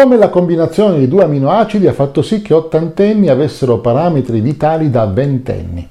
Come la combinazione di due aminoacidi ha fatto sì che ottantenni avessero parametri vitali da ventenni.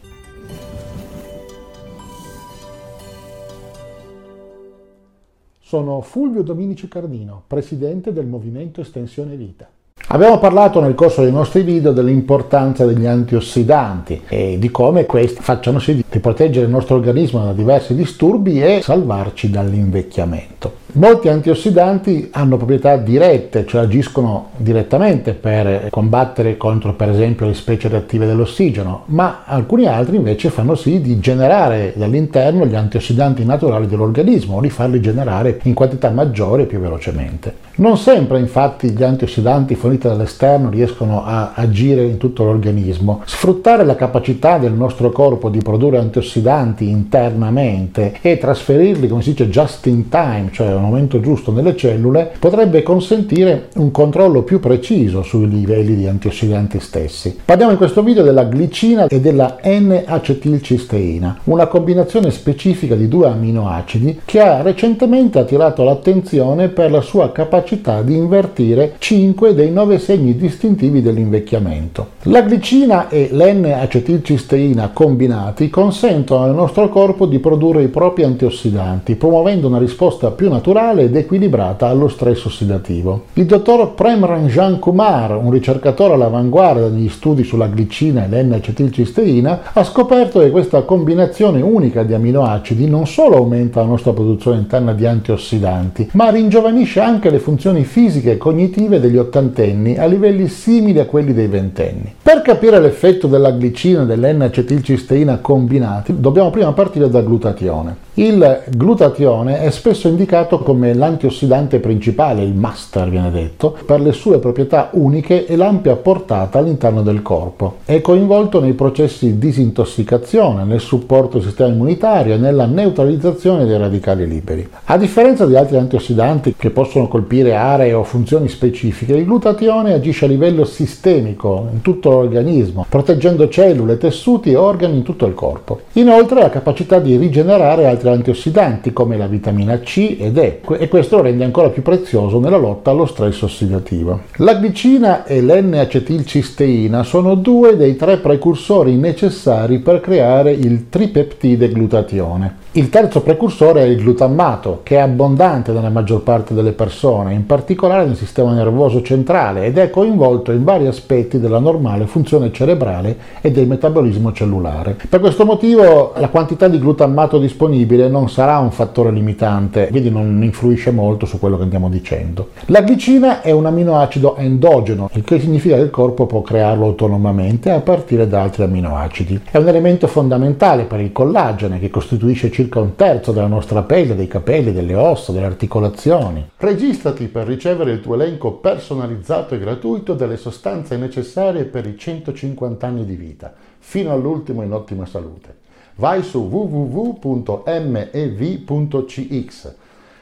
Sono Fulvio Dominici Cardino, presidente del Movimento Estensione Vita. Abbiamo parlato nel corso dei nostri video dell'importanza degli antiossidanti e di come questi facciano sì di proteggere il nostro organismo da diversi disturbi e salvarci dall'invecchiamento. Molti antiossidanti hanno proprietà dirette, cioè agiscono direttamente per combattere contro per esempio le specie reattive dell'ossigeno, ma alcuni altri invece fanno sì di generare dall'interno gli antiossidanti naturali dell'organismo o di farli generare in quantità maggiore e più velocemente. Non sempre infatti gli antiossidanti forniti dall'esterno riescono a agire in tutto l'organismo. Sfruttare la capacità del nostro corpo di produrre antiossidanti internamente e trasferirli, come si dice, just in time, cioè al momento giusto nelle cellule, potrebbe consentire un controllo più preciso sui livelli di antiossidanti stessi. Parliamo in questo video della glicina e della N-acetilcisteina, una combinazione specifica di due aminoacidi che ha recentemente attirato l'attenzione per la sua capacità di invertire 5 dei 9 segni distintivi dell'invecchiamento. La glicina e l'N-acetilcisteina combinati consentono al nostro corpo di produrre i propri antiossidanti, promuovendo una risposta più naturale naturale ed equilibrata allo stress ossidativo. Il dottor Prem Ranjan Kumar, un ricercatore all'avanguardia degli studi sulla glicina e l'N-acetilcisteina, ha scoperto che questa combinazione unica di aminoacidi non solo aumenta la nostra produzione interna di antiossidanti, ma ringiovanisce anche le funzioni fisiche e cognitive degli ottantenni a livelli simili a quelli dei ventenni. Per capire l'effetto della glicina e dell'N-acetilcisteina combinati, dobbiamo prima partire dal glutatione. Il glutatione è spesso indicato come l'antiossidante principale, il master viene detto, per le sue proprietà uniche e l'ampia portata all'interno del corpo. È coinvolto nei processi di disintossicazione, nel supporto del sistema immunitario e nella neutralizzazione dei radicali liberi. A differenza di altri antiossidanti che possono colpire aree o funzioni specifiche, il glutatione agisce a livello sistemico in tutto l'organismo, proteggendo cellule, tessuti e organi in tutto il corpo. Inoltre ha la capacità di rigenerare altri antiossidanti come la vitamina C ed E e questo lo rende ancora più prezioso nella lotta allo stress ossidativo. La glicina e l'N-acetilcisteina sono due dei tre precursori necessari per creare il tripeptide glutatione. Il terzo precursore è il glutammato, che è abbondante nella maggior parte delle persone, in particolare nel sistema nervoso centrale, ed è coinvolto in vari aspetti della normale funzione cerebrale e del metabolismo cellulare. Per questo motivo la quantità di glutammato disponibile non sarà un fattore limitante, quindi non influisce molto su quello che andiamo dicendo. La glicina è un aminoacido endogeno, il che significa che il corpo può crearlo autonomamente a partire da altri aminoacidi. È un elemento fondamentale per il collagene, che costituisce circa un terzo della nostra pelle, dei capelli, delle ossa, delle articolazioni. Registrati per ricevere il tuo elenco personalizzato e gratuito delle sostanze necessarie per i 150 anni di vita, fino all'ultimo in ottima salute. Vai su www.mev.cx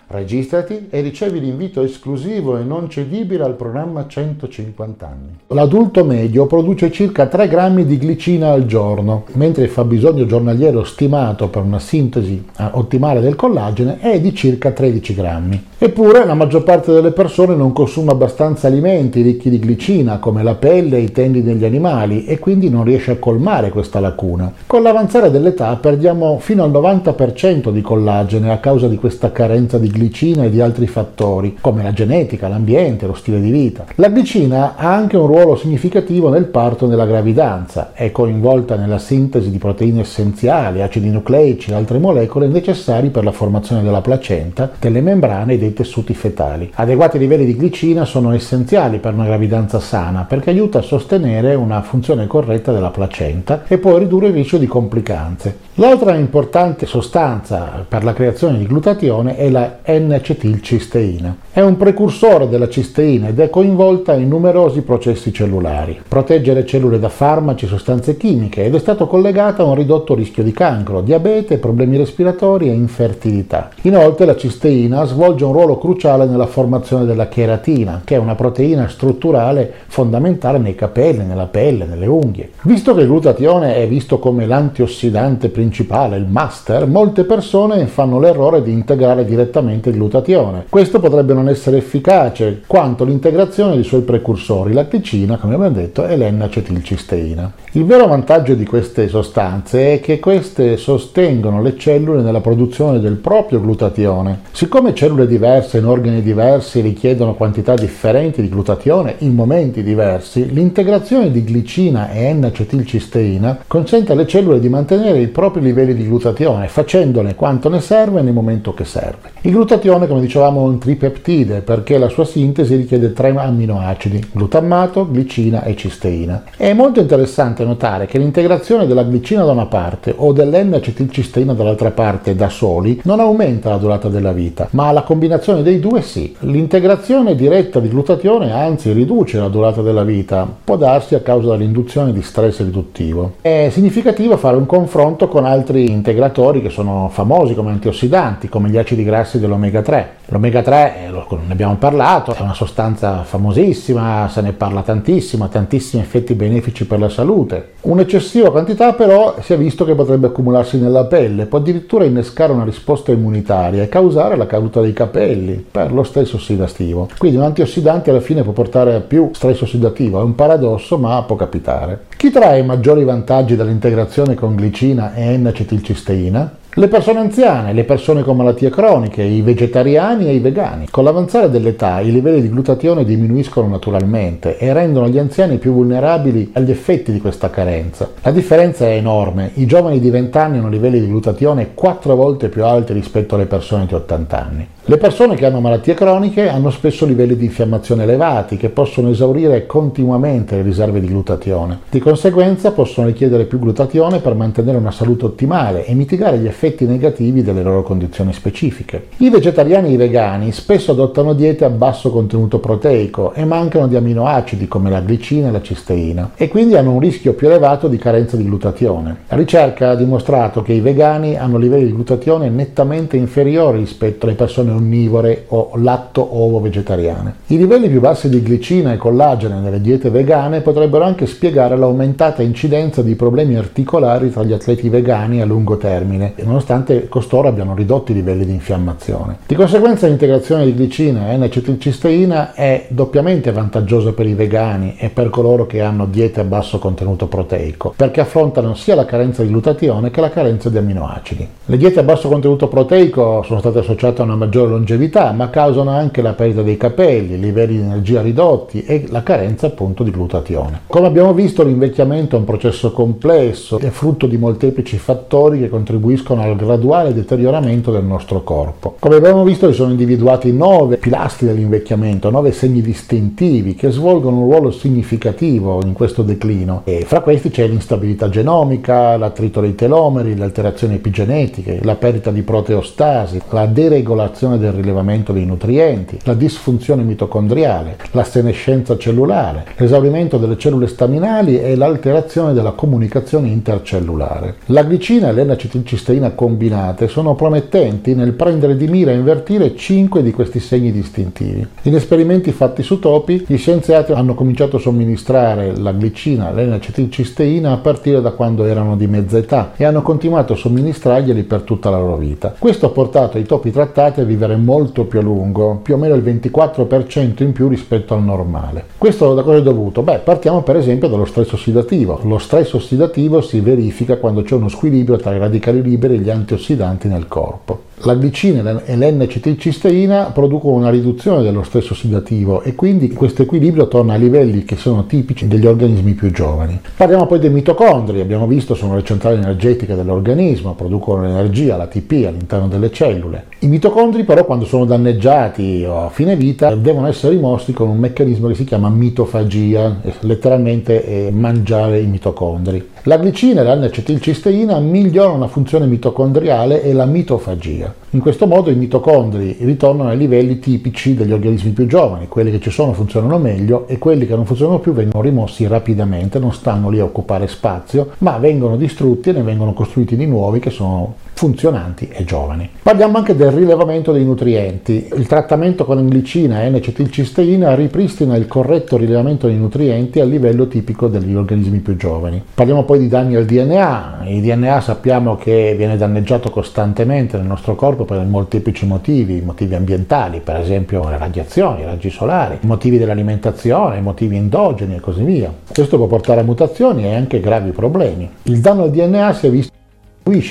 Registrati e ricevi l'invito esclusivo e non cedibile al programma 150 anni. L'adulto medio produce circa 3 grammi di glicina al giorno, mentre il fabbisogno giornaliero stimato per una sintesi eh, ottimale del collagene è di circa 13 grammi. Eppure la maggior parte delle persone non consuma abbastanza alimenti ricchi di glicina come la pelle e i tendini degli animali e quindi non riesce a colmare questa lacuna. Con l'avanzare dell'età perdiamo fino al 90% di collagene a causa di questa carenza di glicina e di altri fattori, come la genetica, l'ambiente, lo stile di vita. La glicina ha anche un ruolo significativo nel parto e nella gravidanza, è coinvolta nella sintesi di proteine essenziali, acidi nucleici e altre molecole necessari per la formazione della placenta, delle membrane e dei tessuti fetali. Adeguati livelli di glicina sono essenziali per una gravidanza sana perché aiuta a sostenere una funzione corretta della placenta e può ridurre il rischio di complicanze. L'altra importante sostanza per la creazione di glutatione è la N-acetilcisteina. È un precursore della cisteina ed è coinvolta in numerosi processi cellulari. Protegge le cellule da farmaci e sostanze chimiche ed è stato collegata a un ridotto rischio di cancro, diabete, problemi respiratori e infertilità. Inoltre la cisteina svolge un ruolo cruciale nella formazione della cheratina, che è una proteina strutturale fondamentale nei capelli, nella pelle, nelle unghie. Visto che il glutatione è visto come l'antiossidante principale, il master, molte persone fanno l'errore di integrare direttamente il glutatione. Questo potrebbe non essere efficace quanto l'integrazione dei suoi precursori, la glicina, come abbiamo detto, e l'N-acetilcisteina. Il vero vantaggio di queste sostanze è che queste sostengono le cellule nella produzione del proprio glutatione. Siccome cellule diverse in organi diversi richiedono quantità differenti di glutatione in momenti diversi, l'integrazione di glicina e N-acetilcisteina consente alle cellule di mantenere i propri livelli di glutatione, facendone quanto ne serve nel momento che serve. Il glutatione, come dicevamo, è un tripeptide perché la sua sintesi richiede tre amminoacidi, glutammato, glicina e cisteina. È molto interessante notare che l'integrazione della glicina da una parte o dell'N-acetilcisteina dall'altra parte da soli non aumenta la durata della vita, ma la combinazione dei due sì. L'integrazione diretta di glutatione anzi riduce la durata della vita, può darsi a causa dell'induzione di stress riduttivo. È significativo fare un confronto con altri integratori che sono famosi come antiossidanti, come gli acidi grassi dell'omega 3. L'omega 3, eh, ne abbiamo parlato, è una sostanza famosissima, se ne parla tantissimo, ha tantissimi effetti benefici per la salute. Un'eccessiva quantità però si è visto che potrebbe accumularsi nella pelle, può addirittura innescare una risposta immunitaria e causare la caduta dei capelli per lo stress ossidativo. Quindi un antiossidante alla fine può portare a più stress ossidativo, è un paradosso ma può capitare. Chi trae maggiori vantaggi dall'integrazione con glicina e N-acetilcisteina? Le persone anziane, le persone con malattie croniche, i vegetariani e i vegani. Con l'avanzare dell'età i livelli di glutatione diminuiscono naturalmente e rendono gli anziani più vulnerabili agli effetti di questa carenza. La differenza è enorme, i giovani di 20 anni hanno livelli di glutatione 4 volte più alti rispetto alle persone di 80 anni. Le persone che hanno malattie croniche hanno spesso livelli di infiammazione elevati che possono esaurire continuamente le riserve di glutatione. Di conseguenza possono richiedere più glutatione per mantenere una salute ottimale e mitigare gli effetti negativi delle loro condizioni specifiche. I vegetariani e i vegani spesso adottano diete a basso contenuto proteico e mancano di aminoacidi come la glicina e la cisteina e quindi hanno un rischio più elevato di carenza di glutatione. La ricerca ha dimostrato che i vegani hanno livelli di glutatione nettamente inferiori rispetto alle persone onnivore o latto-ovo vegetariane. I livelli più bassi di glicina e collagene nelle diete vegane potrebbero anche spiegare l'aumentata incidenza di problemi articolari tra gli atleti vegani a lungo termine, nonostante costoro abbiano ridotto i livelli di infiammazione. Di conseguenza l'integrazione di glicina e N-acetilcisteina è doppiamente vantaggiosa per i vegani e per coloro che hanno diete a basso contenuto proteico, perché affrontano sia la carenza di glutatione che la carenza di amminoacidi. Le diete a basso contenuto proteico sono state associate a una maggiore longevità, ma causano anche la perdita dei capelli, livelli di energia ridotti e la carenza appunto di glutatione. Come abbiamo visto l'invecchiamento è un processo complesso, è frutto di molteplici fattori che contribuiscono al graduale deterioramento del nostro corpo. Come abbiamo visto si sono individuati nove pilastri dell'invecchiamento, nove segni distintivi che svolgono un ruolo significativo in questo declino e fra questi c'è l'instabilità genomica, l'attrito dei telomeri, le alterazioni epigenetiche, la perdita di proteostasi, la deregolazione del rilevamento dei nutrienti, la disfunzione mitocondriale, la senescenza cellulare, l'esaurimento delle cellule staminali e l'alterazione della comunicazione intercellulare. La glicina e l'N-acetilcisteina combinate sono promettenti nel prendere di mira e invertire 5 di questi segni distintivi. In esperimenti fatti su topi, gli scienziati hanno cominciato a somministrare la glicina e l'N-acetilcisteina a partire da quando erano di mezza età e hanno continuato a somministrarglieli per tutta la loro vita. Questo ha portato i topi trattati a vivere vivere molto più a lungo, più o meno il 24% in più rispetto al normale. Questo da cosa è dovuto? Beh, partiamo per esempio dallo stress ossidativo. Lo stress ossidativo si verifica quando c'è uno squilibrio tra i radicali liberi e gli antiossidanti nel corpo. La glicina e l'N-acetilcisteina producono una riduzione dello stress ossidativo e quindi questo equilibrio torna a livelli che sono tipici degli organismi più giovani. Parliamo poi dei mitocondri, abbiamo visto sono le centrali energetiche dell'organismo, producono l'energia, l'ATP all'interno delle cellule. I mitocondri però quando sono danneggiati o a fine vita devono essere rimossi con un meccanismo che si chiama mitofagia, letteralmente mangiare i mitocondri. La glicina e l'N-acetilcisteina migliorano la funzione mitocondriale e la mitofagia. In questo modo i mitocondri ritornano ai livelli tipici degli organismi più giovani, quelli che ci sono funzionano meglio e quelli che non funzionano più vengono rimossi rapidamente, non stanno lì a occupare spazio, ma vengono distrutti e ne vengono costruiti di nuovi che sono funzionanti e giovani. Parliamo anche del rilevamento dei nutrienti. Il trattamento con glicina e N-acetilcisteina ripristina il corretto rilevamento dei nutrienti a livello tipico degli organismi più giovani. Parliamo poi di danni al DNA. Il DNA sappiamo che viene danneggiato costantemente nel nostro corpo per molteplici motivi, motivi ambientali, per esempio le radiazioni, i raggi solari, motivi dell'alimentazione, motivi endogeni e così via. Questo può portare a mutazioni e anche gravi problemi. Il danno al DNA si è visto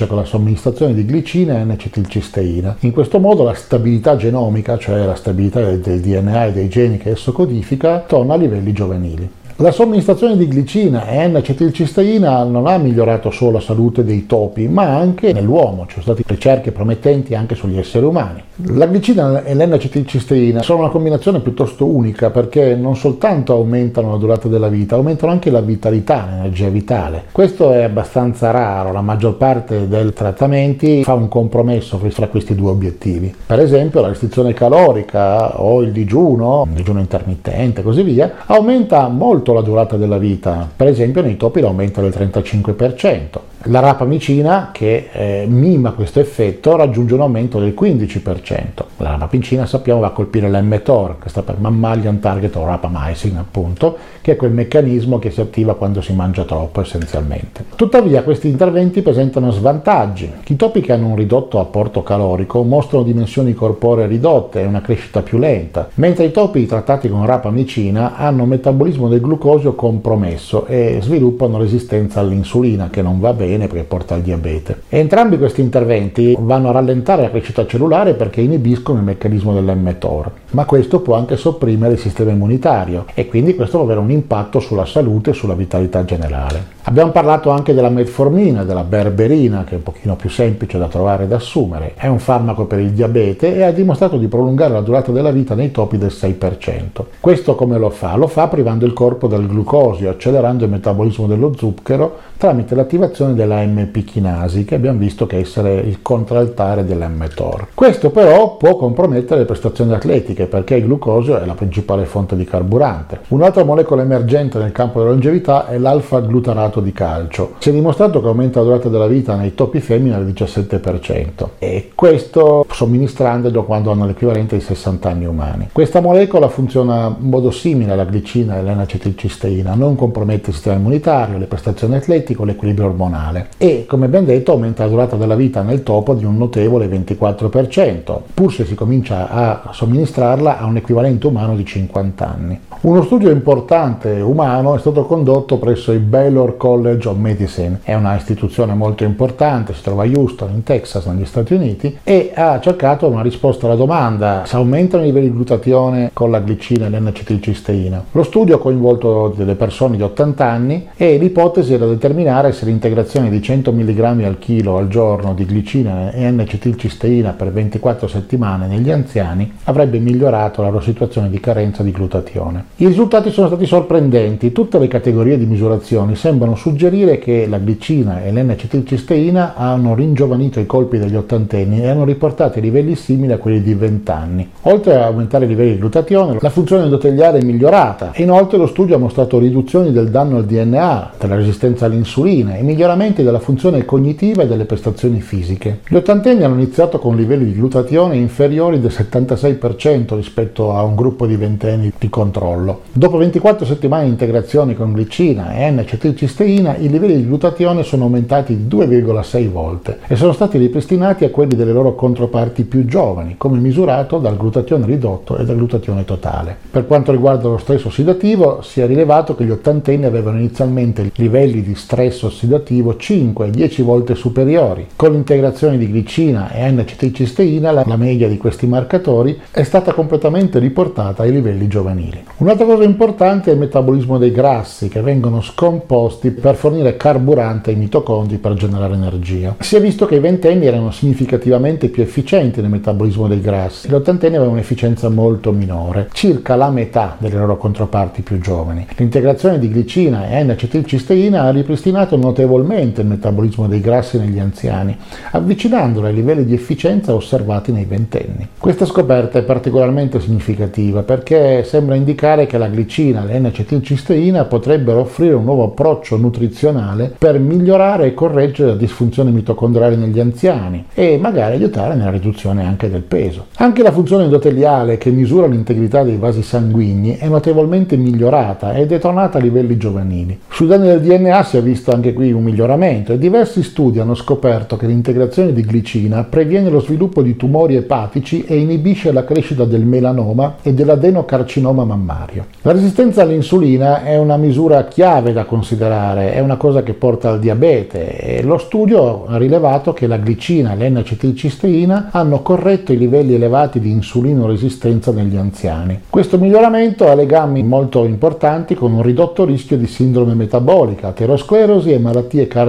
con la somministrazione di glicina e N-acetilcisteina. In questo modo la stabilità genomica, cioè la stabilità del DNA e dei geni che esso codifica, torna a livelli giovanili. La somministrazione di glicina e N-acetilcisteina non ha migliorato solo la salute dei topi, ma anche nell'uomo. Ci sono state ricerche promettenti anche sugli esseri umani. La glicina e l'N-acetilcisteina sono una combinazione piuttosto unica perché non soltanto aumentano la durata della vita, aumentano anche la vitalità, l'energia vitale. Questo è abbastanza raro, la maggior parte dei trattamenti fa un compromesso fra questi due obiettivi. Per esempio la restrizione calorica o il digiuno, il digiuno intermittente e così via, aumenta molto molto la durata della vita, per esempio nei topi l'aumento del 35%. La rapamicina che eh, mima questo effetto raggiunge un aumento del 15%. La rapamicina sappiamo va a colpire l'mTOR, che sta per Mammalian Target or Rapamycin appunto, che è quel meccanismo che si attiva quando si mangia troppo essenzialmente. Tuttavia questi interventi presentano svantaggi. I topi che hanno un ridotto apporto calorico mostrano dimensioni corporee ridotte e una crescita più lenta, mentre i topi trattati con rapamicina hanno un metabolismo del glucosio compromesso e sviluppano resistenza all'insulina che non va bene bene perché porta al diabete. E entrambi questi interventi vanno a rallentare la crescita cellulare perché inibiscono il meccanismo dell'mTOR, ma questo può anche sopprimere il sistema immunitario e quindi questo può avere un impatto sulla salute e sulla vitalità generale. Abbiamo parlato anche della metformina, della berberina, che è un pochino più semplice da trovare e da assumere. È un farmaco per il diabete e ha dimostrato di prolungare la durata della vita nei topi del 6%. Questo come lo fa? Lo fa privando il corpo del glucosio, accelerando il metabolismo dello zucchero tramite l'attivazione della MP chinasi, che abbiamo visto che essere il contraltare dell'mTOR. Questo però può compromettere le prestazioni atletiche perché il glucosio è la principale fonte di carburante. Un'altra molecola emergente nel campo della longevità è l'alfa-glutarato di calcio. Si è dimostrato che aumenta la durata della vita nei topi femmine del 17% e questo somministrandolo quando hanno l'equivalente di 60 anni umani. Questa molecola funziona in modo simile alla glicina e all'N-acetilcisteina, non compromette il sistema immunitario, le prestazioni atletiche o l'equilibrio ormonale e, come abbiamo detto, aumenta la durata della vita nel topo di un notevole 24%, pur se si comincia a somministrarla a un equivalente umano di 50 anni. Uno studio importante umano è stato condotto presso il Baylor College of Medicine, è una istituzione molto importante, si trova a Houston, in Texas, negli Stati Uniti, e ha cercato una risposta alla domanda se aumentano i livelli di glutatione con la glicina e l'N-acetilcisteina. Lo studio ha coinvolto delle persone di 80 anni e l'ipotesi era determinare se l'integrazione di 100 mg al chilo al giorno di glicina e N-acetilcisteina per 24 settimane negli anziani avrebbe migliorato la loro situazione di carenza di glutatione. I risultati sono stati sorprendenti, tutte le categorie di misurazioni sembrano suggerire che la glicina e l'N-acetilcisteina hanno ringiovanito i colpi degli ottantenni e hanno riportato livelli simili a quelli di 20 anni. Oltre a aumentare i livelli di glutatione, la funzione endoteliare è migliorata e inoltre lo studio ha mostrato riduzioni del danno al DNA, della resistenza all'insulina e miglioramenti della funzione cognitiva e delle prestazioni fisiche. Gli ottantenni hanno iniziato con livelli di glutatione inferiori del 76% rispetto a un gruppo di ventenni di controllo. Dopo 24 settimane di integrazione con glicina e N-acetilcisteina i livelli di glutatione sono aumentati di 2,6 volte e sono stati ripristinati a quelli delle loro controparti più giovani, come misurato dal glutatione ridotto e dal glutatione totale. Per quanto riguarda lo stress ossidativo, si è rilevato che gli ottantenni avevano inizialmente livelli di stress ossidativo 5-10 volte superiori. Con l'integrazione di glicina e N-acetilcisteina, la media di questi marcatori è stata completamente riportata ai livelli giovanili. Un'altra cosa importante è il metabolismo dei grassi che vengono scomposti per fornire carburante ai mitocondri per generare energia. Si è visto che i ventenni erano significativamente più efficienti nel metabolismo dei grassi, gli ottantenni avevano un'efficienza molto minore, circa la metà delle loro controparti più giovani. L'integrazione di glicina e N-acetilcisteina ha ripristinato notevolmente rapidamente il metabolismo dei grassi negli anziani, avvicinandolo ai livelli di efficienza osservati nei ventenni. Questa scoperta è particolarmente significativa perché sembra indicare che la glicina e l'N-acetilcisteina potrebbero offrire un nuovo approccio nutrizionale per migliorare e correggere la disfunzione mitocondriale negli anziani e magari aiutare nella riduzione anche del peso. Anche la funzione endoteliale che misura l'integrità dei vasi sanguigni è notevolmente migliorata ed è tornata a livelli giovanili. Sui danni del DNA si è visto anche qui un miglioramento e diversi studi hanno scoperto che l'integrazione di glicina previene lo sviluppo di tumori epatici e inibisce la crescita del melanoma e dell'adenocarcinoma mammario. La resistenza all'insulina è una misura chiave da considerare, è una cosa che porta al diabete e lo studio ha rilevato che la glicina e l'N-acetilcisteina hanno corretto i livelli elevati di insulinoresistenza negli anziani. Questo miglioramento ha legami molto importanti con un ridotto rischio di sindrome metabolica, aterosclerosi e malattie cardiovascolari.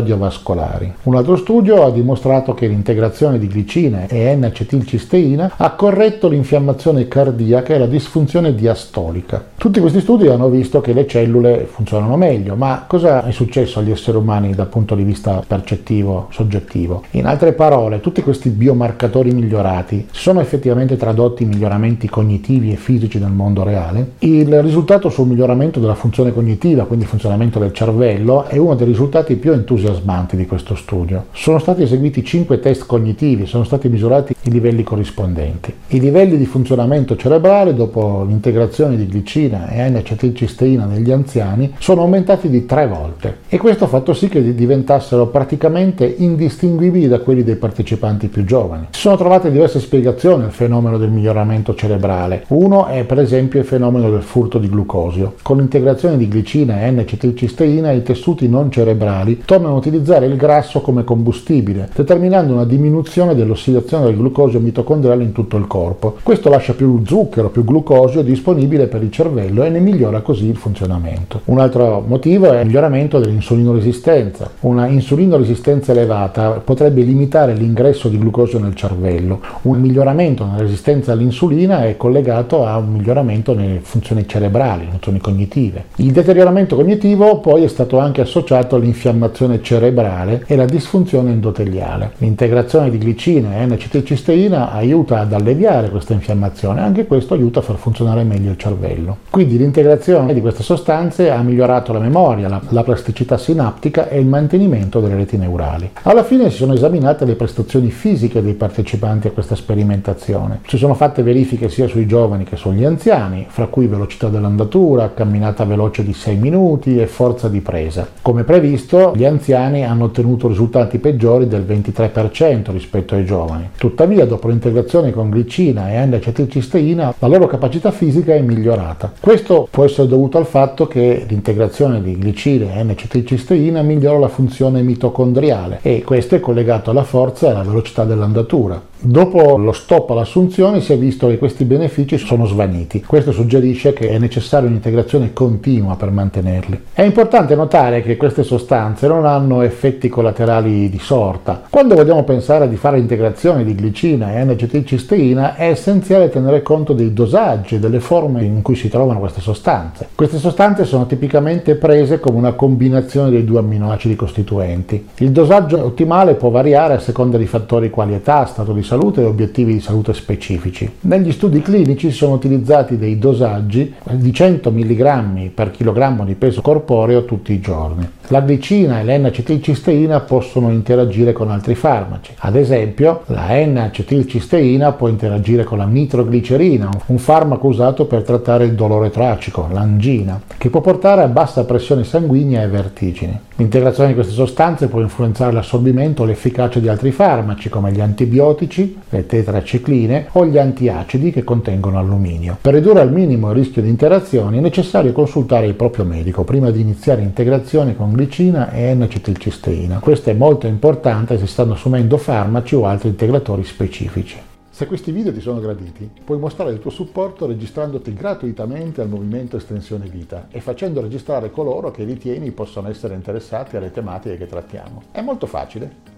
Un altro studio ha dimostrato che l'integrazione di glicine e N-acetilcisteina ha corretto l'infiammazione cardiaca e la disfunzione diastolica. Tutti questi studi hanno visto che le cellule funzionano meglio, ma cosa è successo agli esseri umani dal punto di vista percettivo, soggettivo? In altre parole, tutti questi biomarcatori migliorati sono effettivamente tradotti in miglioramenti cognitivi e fisici nel mondo reale? Il risultato sul miglioramento della funzione cognitiva, quindi funzionamento del cervello, è uno dei risultati più entusiasmanti di questo studio. Sono stati eseguiti 5 test cognitivi, sono stati misurati i livelli corrispondenti. I livelli di funzionamento cerebrale dopo l'integrazione di glicina e N-acetilcisteina negli anziani sono aumentati di 3 volte e questo ha fatto sì che diventassero praticamente indistinguibili da quelli dei partecipanti più giovani. Si sono trovate diverse spiegazioni al fenomeno del miglioramento cerebrale. Uno è per esempio il fenomeno del furto di glucosio. Con l'integrazione di glicina e N-acetilcisteina i tessuti non cerebrali tornano utilizzare il grasso come combustibile, determinando una diminuzione dell'ossidazione del glucosio mitocondriale in tutto il corpo. Questo lascia più zucchero, più glucosio disponibile per il cervello e ne migliora così il funzionamento. Un altro motivo è il miglioramento dell'insulinoresistenza. Una insulinoresistenza elevata potrebbe limitare l'ingresso di glucosio nel cervello. Un miglioramento nella resistenza all'insulina è collegato a un miglioramento nelle funzioni cerebrali, funzioni cognitive. Il deterioramento cognitivo poi è stato anche associato all'infiammazione cerebrale e alla disfunzione endoteliale. L'integrazione di glicina e N-acetilcisteina aiuta ad alleviare questa infiammazione, anche questo aiuta a far funzionare meglio il cervello. Quindi l'integrazione di queste sostanze ha migliorato la memoria, la, la plasticità sinaptica e il mantenimento delle reti neurali. Alla fine si sono esaminate le prestazioni fisiche dei partecipanti a questa sperimentazione. Si sono fatte verifiche sia sui giovani che sugli anziani, fra cui velocità dell'andatura, camminata veloce di 6 minuti e forza di presa. Come previsto, gli anziani hanno ottenuto risultati peggiori del 23% rispetto ai giovani. Tuttavia, dopo l'integrazione con glicina e N-acetilcisteina, la loro capacità fisica è migliorata. Questo può essere dovuto al fatto che l'integrazione di glicine e N-acetilcisteina migliora la funzione mitocondriale e questo è collegato alla forza e alla velocità dell'andatura. Dopo lo stop all'assunzione si è visto che questi benefici sono svaniti. Questo suggerisce che è necessaria un'integrazione continua per mantenerli. È importante notare che queste sostanze non hanno effetti collaterali di sorta. Quando vogliamo pensare di fare integrazione di glicina e N-acetilcisteina è essenziale tenere conto dei dosaggi e delle forme in cui si trovano queste sostanze. Queste sostanze sono tipicamente prese come una combinazione dei due amminoacidi costituenti. Il dosaggio ottimale può variare a seconda di fattori quali età, stato di salute e obiettivi di salute specifici. Negli studi clinici sono utilizzati dei dosaggi di 100 mg per chilogrammo di peso corporeo tutti i giorni. La glicina e l'N-acetilcisteina possono interagire con altri farmaci. Ad esempio, la N-acetilcisteina può interagire con la nitroglicerina, un farmaco usato per trattare il dolore tracico, l'angina, che può portare a bassa pressione sanguigna e vertigini. L'integrazione di queste sostanze può influenzare l'assorbimento o l'efficacia di altri farmaci come gli antibiotici, le tetracicline o gli antiacidi che contengono alluminio. Per ridurre al minimo il rischio di interazioni è necessario consultare il proprio medico prima di iniziare integrazione con glicina e N-acetilcisteina. Questo è molto importante se stanno assumendo farmaci o altri integratori specifici. Se questi video ti sono graditi, puoi mostrare il tuo supporto registrandoti gratuitamente al movimento Estensione Vita e facendo registrare coloro che ritieni possono essere interessati alle tematiche che trattiamo. È molto facile.